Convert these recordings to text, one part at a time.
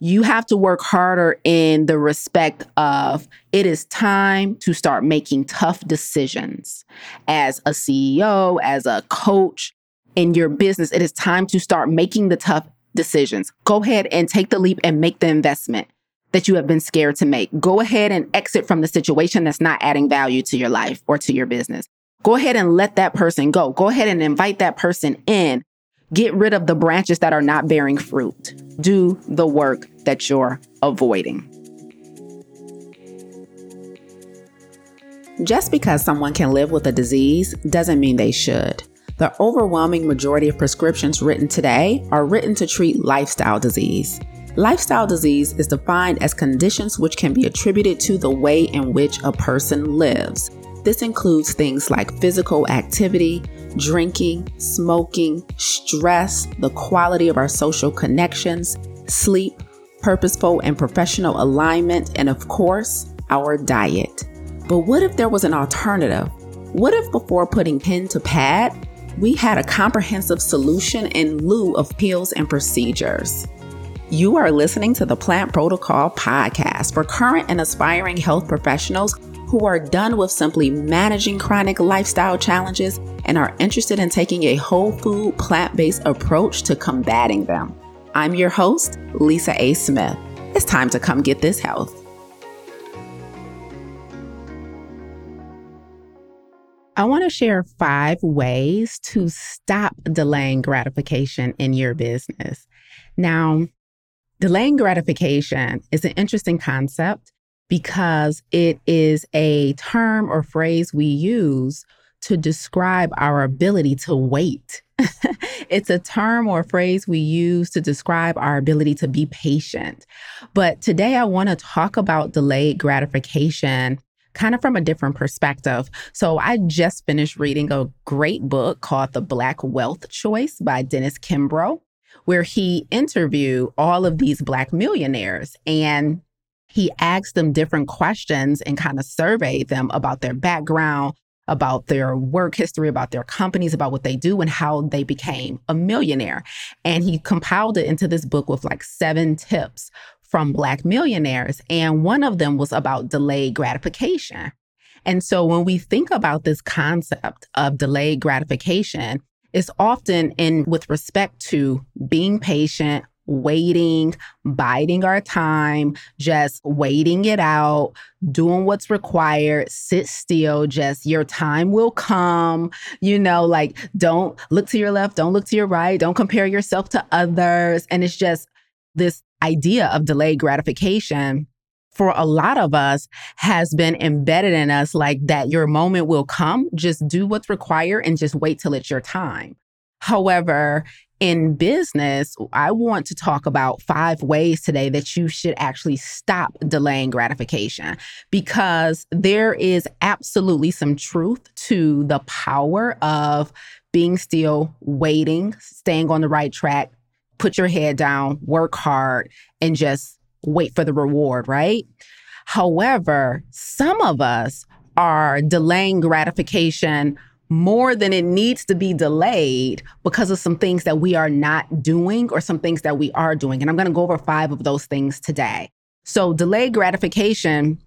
you have to work harder in the respect of it is time to start making tough decisions as a CEO, as a coach in your business. It is time to start making the tough decisions. Go ahead and take the leap and make the investment that you have been scared to make. Go ahead and exit from the situation that's not adding value to your life or to your business. Go ahead and let that person go. Go ahead and invite that person in Get rid of the branches that are not bearing fruit. Do the work that you're avoiding. Just because someone can live with a disease doesn't mean they should. The overwhelming majority of prescriptions written today are written to treat lifestyle disease. Lifestyle disease is defined as conditions which can be attributed to the way in which a person lives. This includes things like physical activity, drinking, smoking, stress, the quality of our social connections, sleep, purposeful and professional alignment, and of course, our diet. But what if there was an alternative? What if before putting pen to pad, we had a comprehensive solution in lieu of pills and procedures? You are listening to the Plant Protocol podcast for current and aspiring health professionals who are done with simply managing chronic lifestyle challenges and are interested in taking a whole food, plant based approach to combating them. I'm your host, Lisa A. Smith. It's time to come get this health. I want to share five ways to stop delaying gratification in your business. Now, delaying gratification is an interesting concept because it is a term or phrase we use to describe our ability to wait. it's a term or phrase we use to describe our ability to be patient. But today I want to talk about delayed gratification kind of from a different perspective. So I just finished reading a great book called The Black Wealth Choice by Dennis Kimbro, where he interviewed all of these Black millionaires. And he asked them different questions and kind of surveyed them about their background, about their work history, about their companies, about what they do, and how they became a millionaire. And he compiled it into this book with like seven tips from Black millionaires. And one of them was about delayed gratification. And so when we think about this concept of delayed gratification, it's often in with respect to being patient, waiting, biding our time, just waiting it out, doing what's required, sit still, just your time will come. You know, like don't look to your left, don't look to your right, don't compare yourself to others. And it's just this idea of delayed gratification for a lot of us has been embedded in us like that your moment will come just do what's required and just wait till it's your time however in business, I want to talk about five ways today that you should actually stop delaying gratification because there is absolutely some truth to the power of being still, waiting, staying on the right track, put your head down, work hard, and just wait for the reward, right? However, some of us are delaying gratification more than it needs to be delayed because of some things that we are not doing or some things that we are doing. And I'm going to go over five of those things today. So, delayed gratification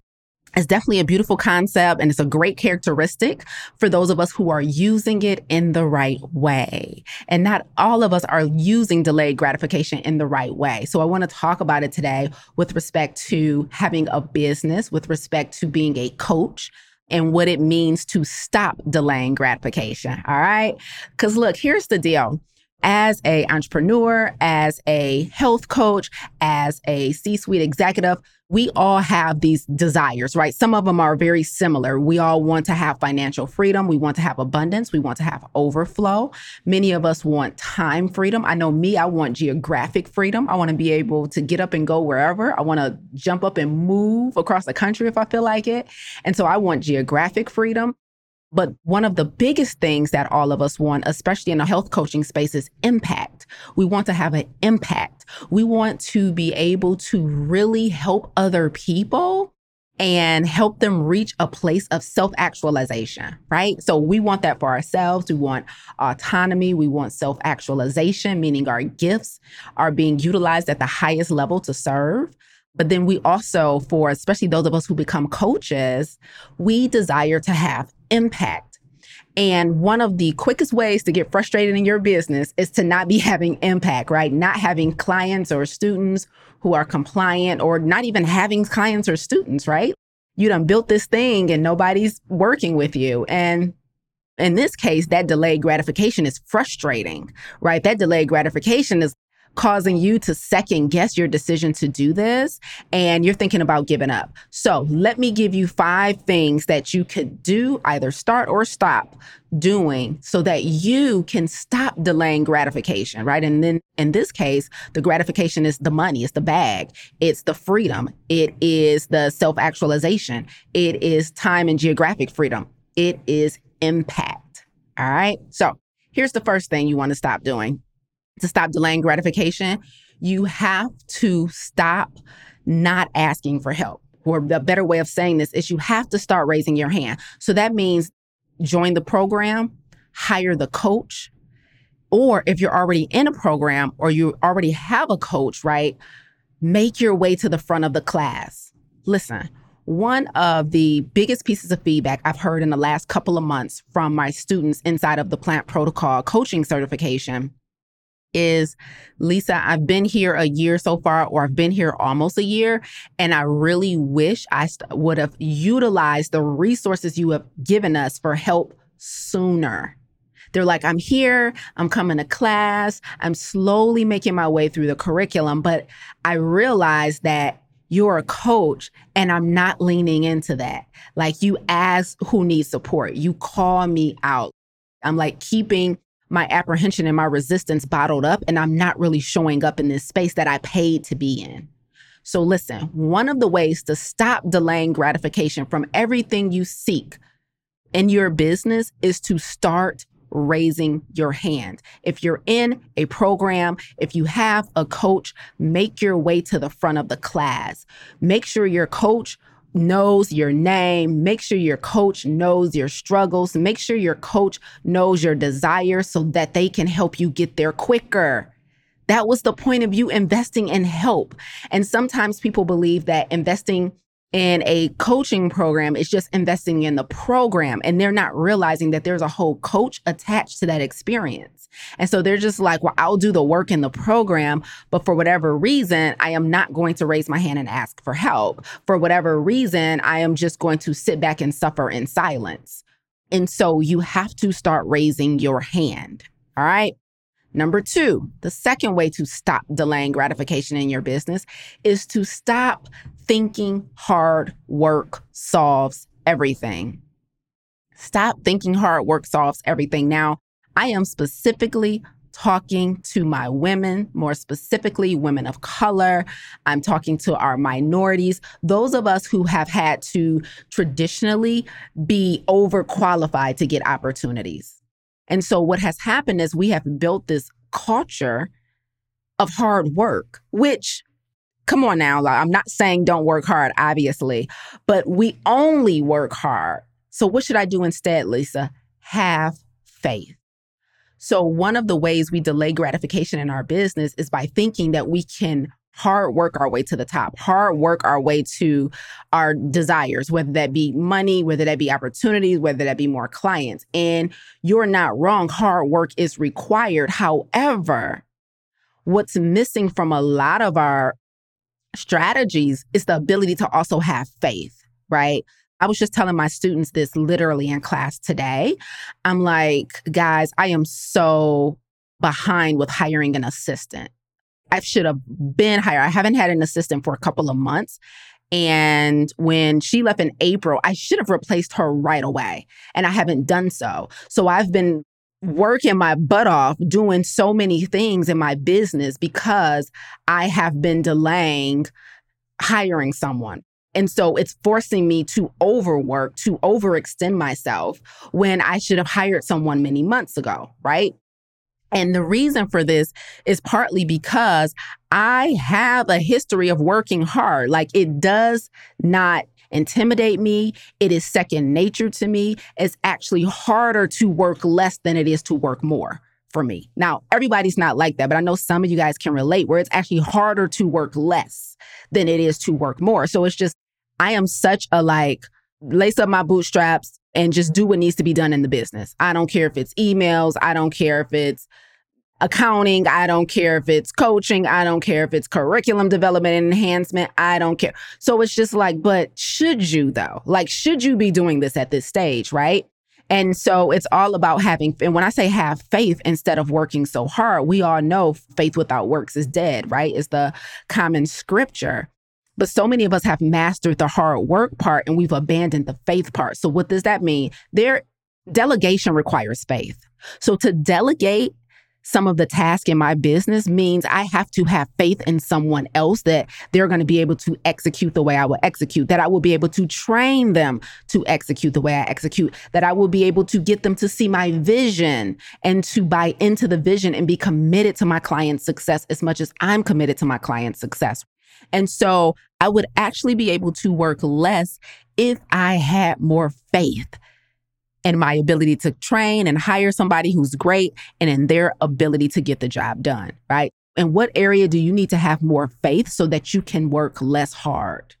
is definitely a beautiful concept and it's a great characteristic for those of us who are using it in the right way. And not all of us are using delayed gratification in the right way. So I want to talk about it today with respect to having a business, with respect to being a coach, and what it means to stop delaying gratification. All right. Because look, here's the deal. As a entrepreneur, as a health coach, as a C-suite executive, we all have these desires, right? Some of them are very similar. We all want to have financial freedom. We want to have abundance. We want to have overflow. Many of us want time freedom. I know me, I want geographic freedom. I want to be able to get up and go wherever. I want to jump up and move across the country if I feel like it. And so I want geographic freedom. But one of the biggest things that all of us want, especially in the health coaching space, is impact. We want to have an impact. We want to be able to really help other people and help them reach a place of self actualization, right? So we want that for ourselves. We want autonomy. We want self actualization, meaning our gifts are being utilized at the highest level to serve. But then we also, for especially those of us who become coaches, we desire to have impact. And one of the quickest ways to get frustrated in your business is to not be having impact, right? Not having clients or students who are compliant or not even having clients or students, right? You done built this thing and nobody's working with you. And in this case, that delayed gratification is frustrating, right? That delayed gratification is causing you to second guess your decision to do this and you're thinking about giving up. So, let me give you five things that you could do, either start or stop doing, so that you can stop delaying gratification, right? And then in this case, the gratification is the money, it's the bag, it's the freedom, it is the self actualization, it is time and geographic freedom, it is impact. All right. So, here's the first thing you want to stop doing to stop delaying gratification, you have to stop not asking for help. Or the better way of saying this is you have to start raising your hand. So that means join the program, hire the coach, or if you're already in a program or you already have a coach, right? Make your way to the front of the class. Listen, one of the biggest pieces of feedback I've heard in the last couple of months from my students inside of the plant protocol coaching certification is Lisa, I've been here a year so far, or I've been here almost a year, and I really wish I st- would have utilized the resources you have given us for help sooner. They're like, I'm here, I'm coming to class, I'm slowly making my way through the curriculum, but I realize that you're a coach and I'm not leaning into that. Like you ask who needs support, you call me out. I'm like keeping my apprehension and my resistance bottled up, and I'm not really showing up in this space that I paid to be in. So, listen, one of the ways to stop delaying gratification from everything you seek in your business is to start raising your hand. If you're in a program, if you have a coach, make your way to the front of the class. Make sure your coach knows your name. Make sure your coach knows your struggles. Make sure your coach knows your desires so that they can help you get there quicker. That was the point of you investing in help. And sometimes people believe that investing in a coaching program is just investing in the program and they're not realizing that there's a whole coach attached to that experience. And so they're just like, well, I'll do the work in the program, but for whatever reason, I am not going to raise my hand and ask for help. For whatever reason, I am just going to sit back and suffer in silence. And so you have to start raising your hand. All right. Number two, the second way to stop delaying gratification in your business is to stop thinking hard work solves everything. Stop thinking hard work solves everything. Now, I am specifically talking to my women, more specifically, women of color. I'm talking to our minorities, those of us who have had to traditionally be overqualified to get opportunities. And so, what has happened is we have built this culture of hard work, which come on now, Like, I'm not saying don't work hard, obviously, but we only work hard. So, what should I do instead, Lisa? Have faith. So, one of the ways we delay gratification in our business is by thinking that we can hard work our way to the top, hard work our way to our desires, whether that be money, whether that be opportunities, whether that be more clients. And you're not wrong, hard work is required. However, what's missing from a lot of our strategies is the ability to also have faith, right? I was just telling my students this literally in class today. I'm like, guys, I am so behind with hiring an assistant. I should have been hired. I haven't had an assistant for a couple of months. And when she left in April, I should have replaced her right away. And I haven't done so. So I've been working my butt off doing so many things in my business because I have been delaying hiring someone. And so it's forcing me to overwork, to overextend myself when I should have hired someone many months ago, right? And the reason for this is partly because I have a history of working hard. Like it does not intimidate me. It is second nature to me. It's actually harder to work less than it is to work more for me. Now, everybody's not like that, but I know some of you guys can relate where it's actually harder to work less than it is to work more. So it's just, I am such a like, lace up my bootstraps and just do what needs to be done in the business. I don't care if it's emails, I don't care if it's accounting. I don't care if it's coaching. I don't care if it's curriculum development and enhancement. I don't care. So it's just like, but should you though? Like, should you be doing this at this stage, right? And so it's all about having, and when I say have faith instead of working so hard, we all know faith without works is dead, right? Is the common scripture. But so many of us have mastered the hard work part and we've abandoned the faith part. So what does that mean? There, delegation requires faith. So to delegate some of the task in my business means I have to have faith in someone else that they're going to be able to execute the way I will execute, that I will be able to train them to execute the way I execute, that I will be able to get them to see my vision and to buy into the vision and be committed to my client's success as much as I'm committed to my client's success. And so I would actually be able to work less if I had more faith and my ability to train and hire somebody who's great and in their ability to get the job done, right? And what area do you need to have more faith so that you can work less hard?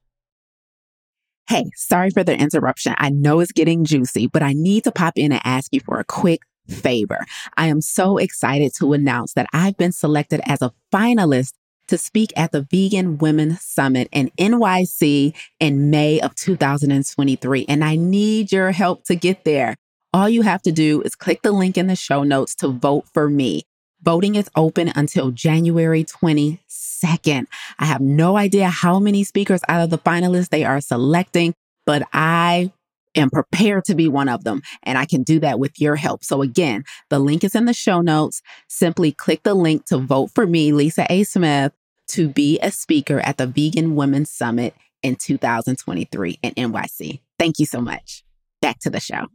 Hey, sorry for the interruption. I know it's getting juicy, but I need to pop in and ask you for a quick favor. I am so excited to announce that I've been selected as a finalist to speak at the Vegan Women Summit in NYC in May of 2023. And I need your help to get there. All you have to do is click the link in the show notes to vote for me. Voting is open until January 22nd. I have no idea how many speakers out of the finalists they are selecting, but I am prepare to be one of them. And I can do that with your help. So again, the link is in the show notes. Simply click the link to vote for me, Lisa A. Smith, to be a speaker at the Vegan Women's Summit in 2023 in NYC. Thank you so much. Back to the show.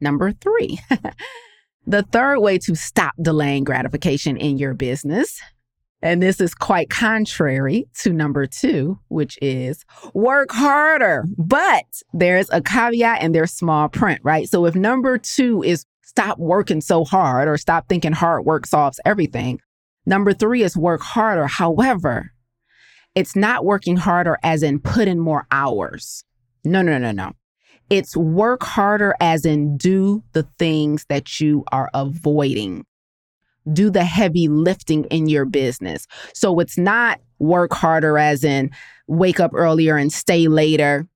Number three. the third way to stop delaying gratification in your business and this is quite contrary to number two, which is work harder. But there's a caveat and there's small print, right? So if number two is stop working so hard or stop thinking hard work solves everything, number three is work harder. However, it's not working harder as in put in more hours. No, no, no, no. It's work harder as in do the things that you are avoiding do the heavy lifting in your business. So it's not work harder as in wake up earlier and stay later,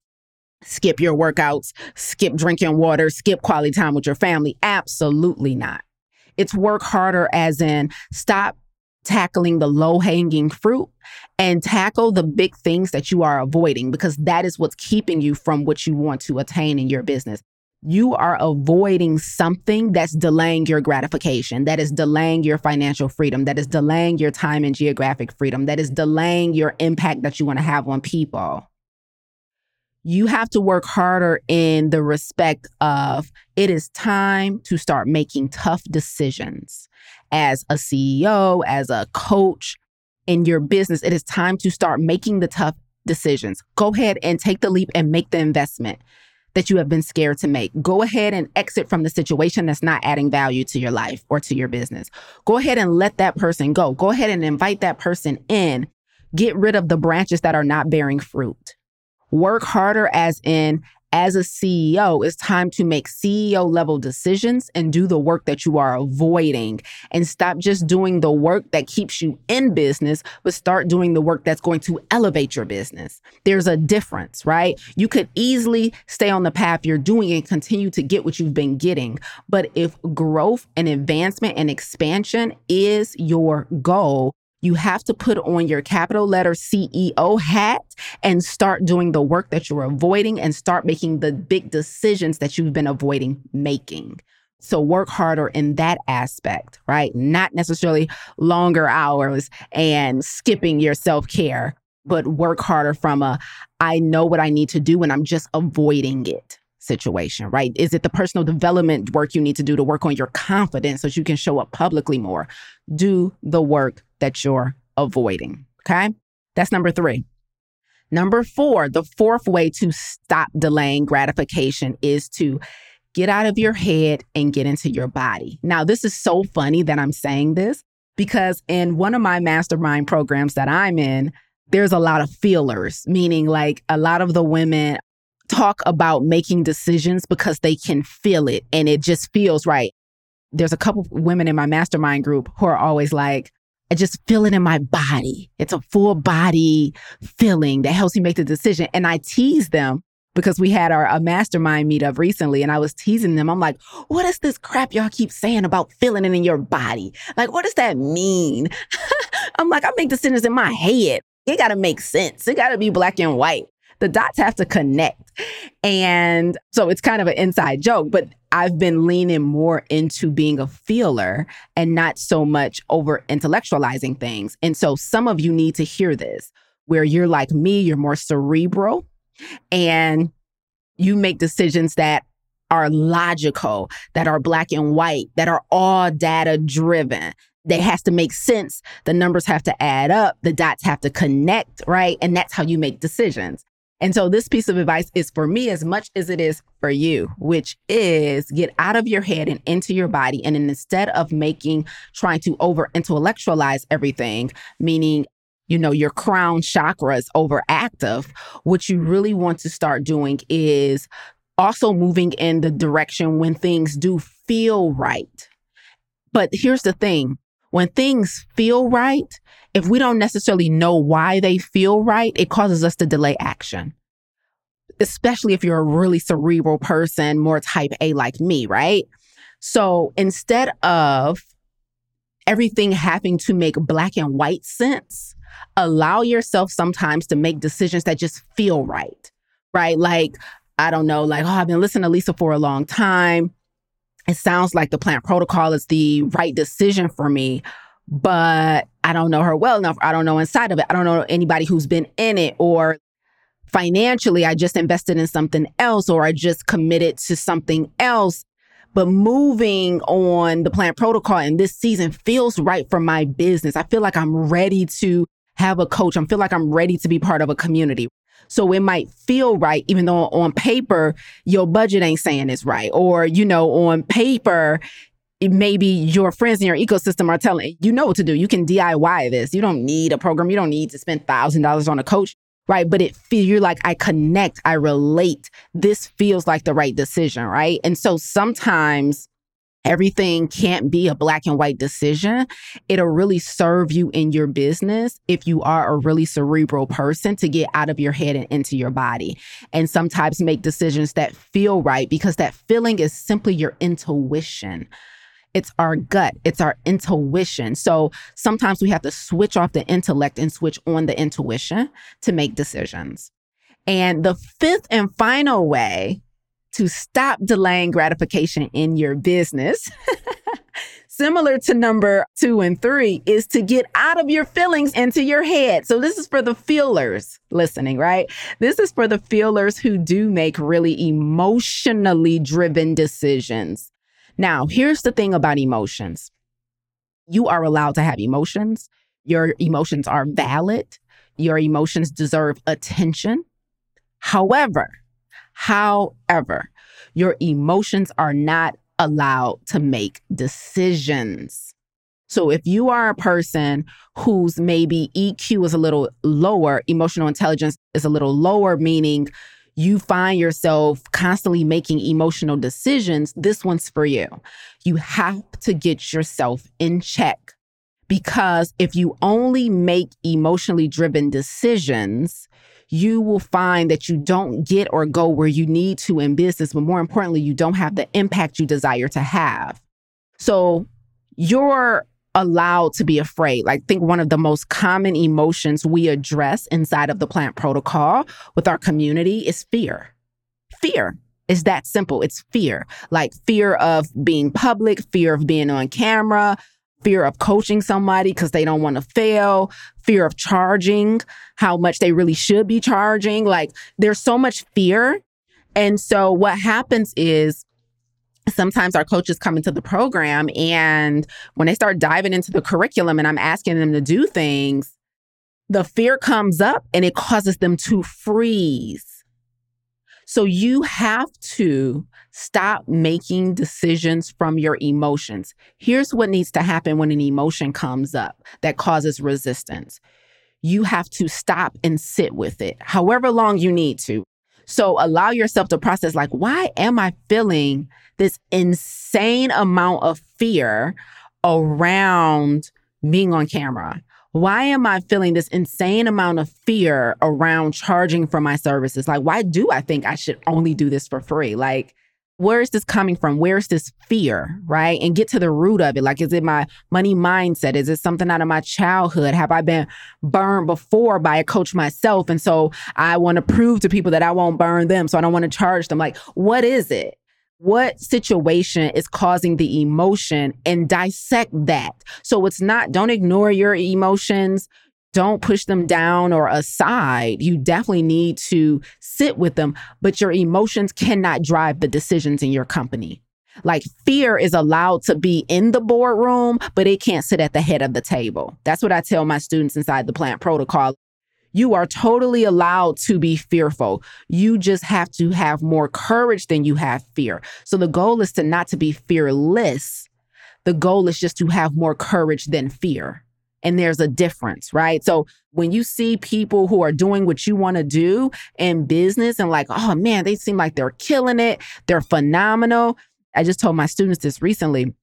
skip your workouts, skip drinking water, skip quality time with your family. Absolutely not. It's work harder as in stop tackling the low hanging fruit and tackle the big things that you are avoiding because that is what's keeping you from what you want to attain in your business you are avoiding something that's delaying your gratification, that is delaying your financial freedom, that is delaying your time and geographic freedom, that is delaying your impact that you want to have on people. You have to work harder in the respect of it is time to start making tough decisions as a CEO, as a coach in your business. It is time to start making the tough decisions. Go ahead and take the leap and make the investment that you have been scared to make. Go ahead and exit from the situation that's not adding value to your life or to your business. Go ahead and let that person go. Go ahead and invite that person in. Get rid of the branches that are not bearing fruit. Work harder, as in, as a CEO, it's time to make CEO level decisions and do the work that you are avoiding and stop just doing the work that keeps you in business, but start doing the work that's going to elevate your business. There's a difference, right? You could easily stay on the path you're doing and continue to get what you've been getting. But if growth and advancement and expansion is your goal, you have to put on your capital letter CEO hat and start doing the work that you're avoiding and start making the big decisions that you've been avoiding making. So work harder in that aspect, right? Not necessarily longer hours and skipping your self care, but work harder from a I know what I need to do and I'm just avoiding it situation, right? Is it the personal development work you need to do to work on your confidence so you can show up publicly more? Do the work that you're avoiding. Okay. That's number three. Number four, the fourth way to stop delaying gratification is to get out of your head and get into your body. Now, this is so funny that I'm saying this because in one of my mastermind programs that I'm in, there's a lot of feelers, meaning like a lot of the women talk about making decisions because they can feel it and it just feels right. There's a couple women in my mastermind group who are always like, I just feel it in my body. It's a full body feeling that helps me make the decision. And I tease them because we had our a mastermind meetup recently and I was teasing them. I'm like, what is this crap y'all keep saying about feeling it in your body? Like, what does that mean? I'm like, I make decisions in my head. It got to make sense. It got to be black and white. The dots have to connect. And so it's kind of an inside joke, but I've been leaning more into being a feeler and not so much over intellectualizing things. And so some of you need to hear this where you're like me, you're more cerebral and you make decisions that are logical, that are black and white, that are all data driven. They has to make sense. The numbers have to add up. The dots have to connect, right? And that's how you make decisions. And so this piece of advice is for me as much as it is for you, which is get out of your head and into your body. And instead of making, trying to over intellectualize everything, meaning you know, your crown chakra is overactive, what you really want to start doing is also moving in the direction when things do feel right. But here's the thing when things feel right, if we don't necessarily know why they feel right, it causes us to delay action. Especially if you're a really cerebral person, more type A like me, right? So instead of everything having to make black and white sense, allow yourself sometimes to make decisions that just feel right, right? Like, I don't know, like, oh, I've been listening to Lisa for a long time. It sounds like the plant protocol is the right decision for me, but I don't know her well enough. I don't know inside of it. I don't know anybody who's been in it or financially, I just invested in something else or I just committed to something else. But moving on the plant protocol in this season feels right for my business. I feel like I'm ready to have a coach. I feel like I'm ready to be part of a community. So it might feel right, even though on paper, your budget ain't saying it's right. Or, you know, on paper, maybe your friends in your ecosystem are telling you know what to do. You can DIY this. You don't need a program. You don't need to spend thousand dollars on a coach, right? But it feel you're like I connect, I relate. This feels like the right decision, right? And so sometimes everything can't be a black and white decision. It'll really serve you in your business if you are a really cerebral person to get out of your head and into your body. And sometimes make decisions that feel right because that feeling is simply your intuition. It's our gut, it's our intuition. So sometimes we have to switch off the intellect and switch on the intuition to make decisions. And the fifth and final way to stop delaying gratification in your business, similar to number two and three, is to get out of your feelings into your head. So, this is for the feelers listening, right? This is for the feelers who do make really emotionally driven decisions. Now, here's the thing about emotions you are allowed to have emotions, your emotions are valid, your emotions deserve attention. However, However, your emotions are not allowed to make decisions. So if you are a person whose maybe EQ is a little lower, emotional intelligence is a little lower, meaning you find yourself constantly making emotional decisions, this one's for you. You have to get yourself in check because if you only make emotionally driven decisions, you will find that you don't get or go where you need to in business, but more importantly, you don't have the impact you desire to have. So you're allowed to be afraid. Like, think one of the most common emotions we address inside of the plant protocol with our community is fear. Fear is that simple. It's fear, like fear of being public, fear of being on camera, fear of coaching somebody because they don't want to fail, fear of charging how much they really should be charging. Like there's so much fear. And so what happens is sometimes our coaches come into the program and when they start diving into the curriculum and I'm asking them to do things, the fear comes up and it causes them to freeze. So you have to stop making decisions from your emotions. Here's what needs to happen when an emotion comes up that causes resistance. You have to stop and sit with it, however long you need to. So allow yourself to process like, why am I feeling this insane amount of fear around being on camera? Why am I feeling this insane amount of fear around charging for my services? Like, why do I think I should only do this for free? Like, where is this coming from? Where's this fear, right? And get to the root of it. Like, is it my money mindset? Is it something out of my childhood? Have I been burned before by a coach myself? And so I want to prove to people that I won't burn them. So I don't want to charge them. Like, what is it? What situation is causing the emotion and dissect that. So it's not, don't ignore your emotions don't push them down or aside. You definitely need to sit with them, but your emotions cannot drive the decisions in your company. Like fear is allowed to be in the boardroom, but it can't sit at the head of the table. That's what I tell my students inside the plant protocol. You are totally allowed to be fearful. You just have to have more courage than you have fear. So the goal is to not to be fearless. The goal is just to have more courage than fear and there's a difference, right? So when you see people who are doing what you want to do in business and like, oh man, they seem like they're killing it, they're phenomenal. I just told my students this recently.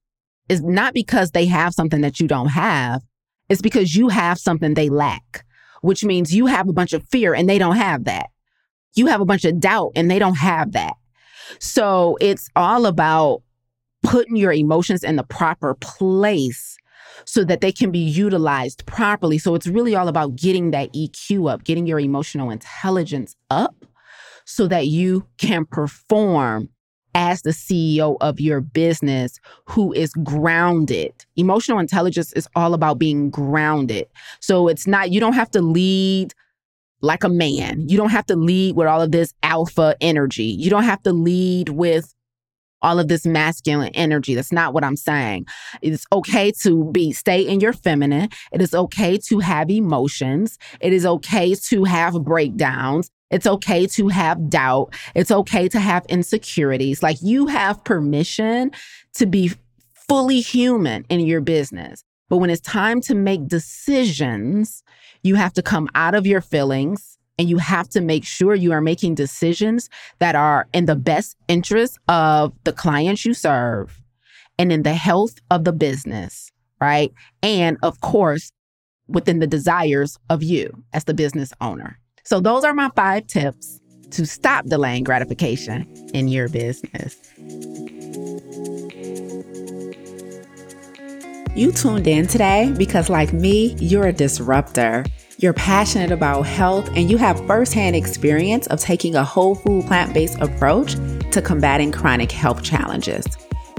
It's not because they have something that you don't have, it's because you have something they lack, which means you have a bunch of fear and they don't have that. You have a bunch of doubt and they don't have that. So it's all about putting your emotions in the proper place so that they can be utilized properly. So it's really all about getting that EQ up, getting your emotional intelligence up so that you can perform as the CEO of your business who is grounded. Emotional intelligence is all about being grounded. So it's not, you don't have to lead like a man. You don't have to lead with all of this alpha energy. You don't have to lead with all of this masculine energy. That's not what I'm saying. It's okay to be stay in your feminine. It is okay to have emotions. It is okay to have breakdowns. It's okay to have doubt. It's okay to have insecurities. Like you have permission to be fully human in your business. But when it's time to make decisions, you have to come out of your feelings and you have to make sure you are making decisions that are in the best interest of the clients you serve and in the health of the business, right? And of course, within the desires of you as the business owner. So, those are my five tips to stop delaying gratification in your business. You tuned in today because, like me, you're a disruptor. You're passionate about health and you have firsthand experience of taking a whole food plant based approach to combating chronic health challenges.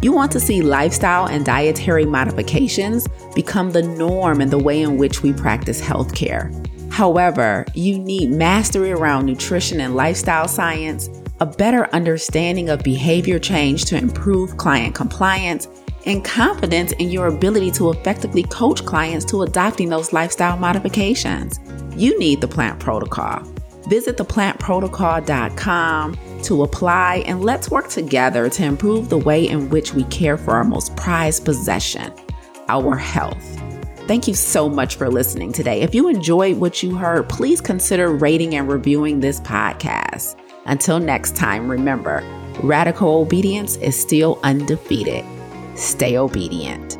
You want to see lifestyle and dietary modifications become the norm in the way in which we practice healthcare. However, you need mastery around nutrition and lifestyle science, a better understanding of behavior change to improve client compliance, and confidence in your ability to effectively coach clients to adopting those lifestyle modifications. You need the plant protocol. Visit theplantprotocol.com to apply and let's work together to improve the way in which we care for our most prized possession, our health. Thank you so much for listening today. If you enjoyed what you heard, please consider rating and reviewing this podcast. Until next time, remember radical obedience is still undefeated stay obedient.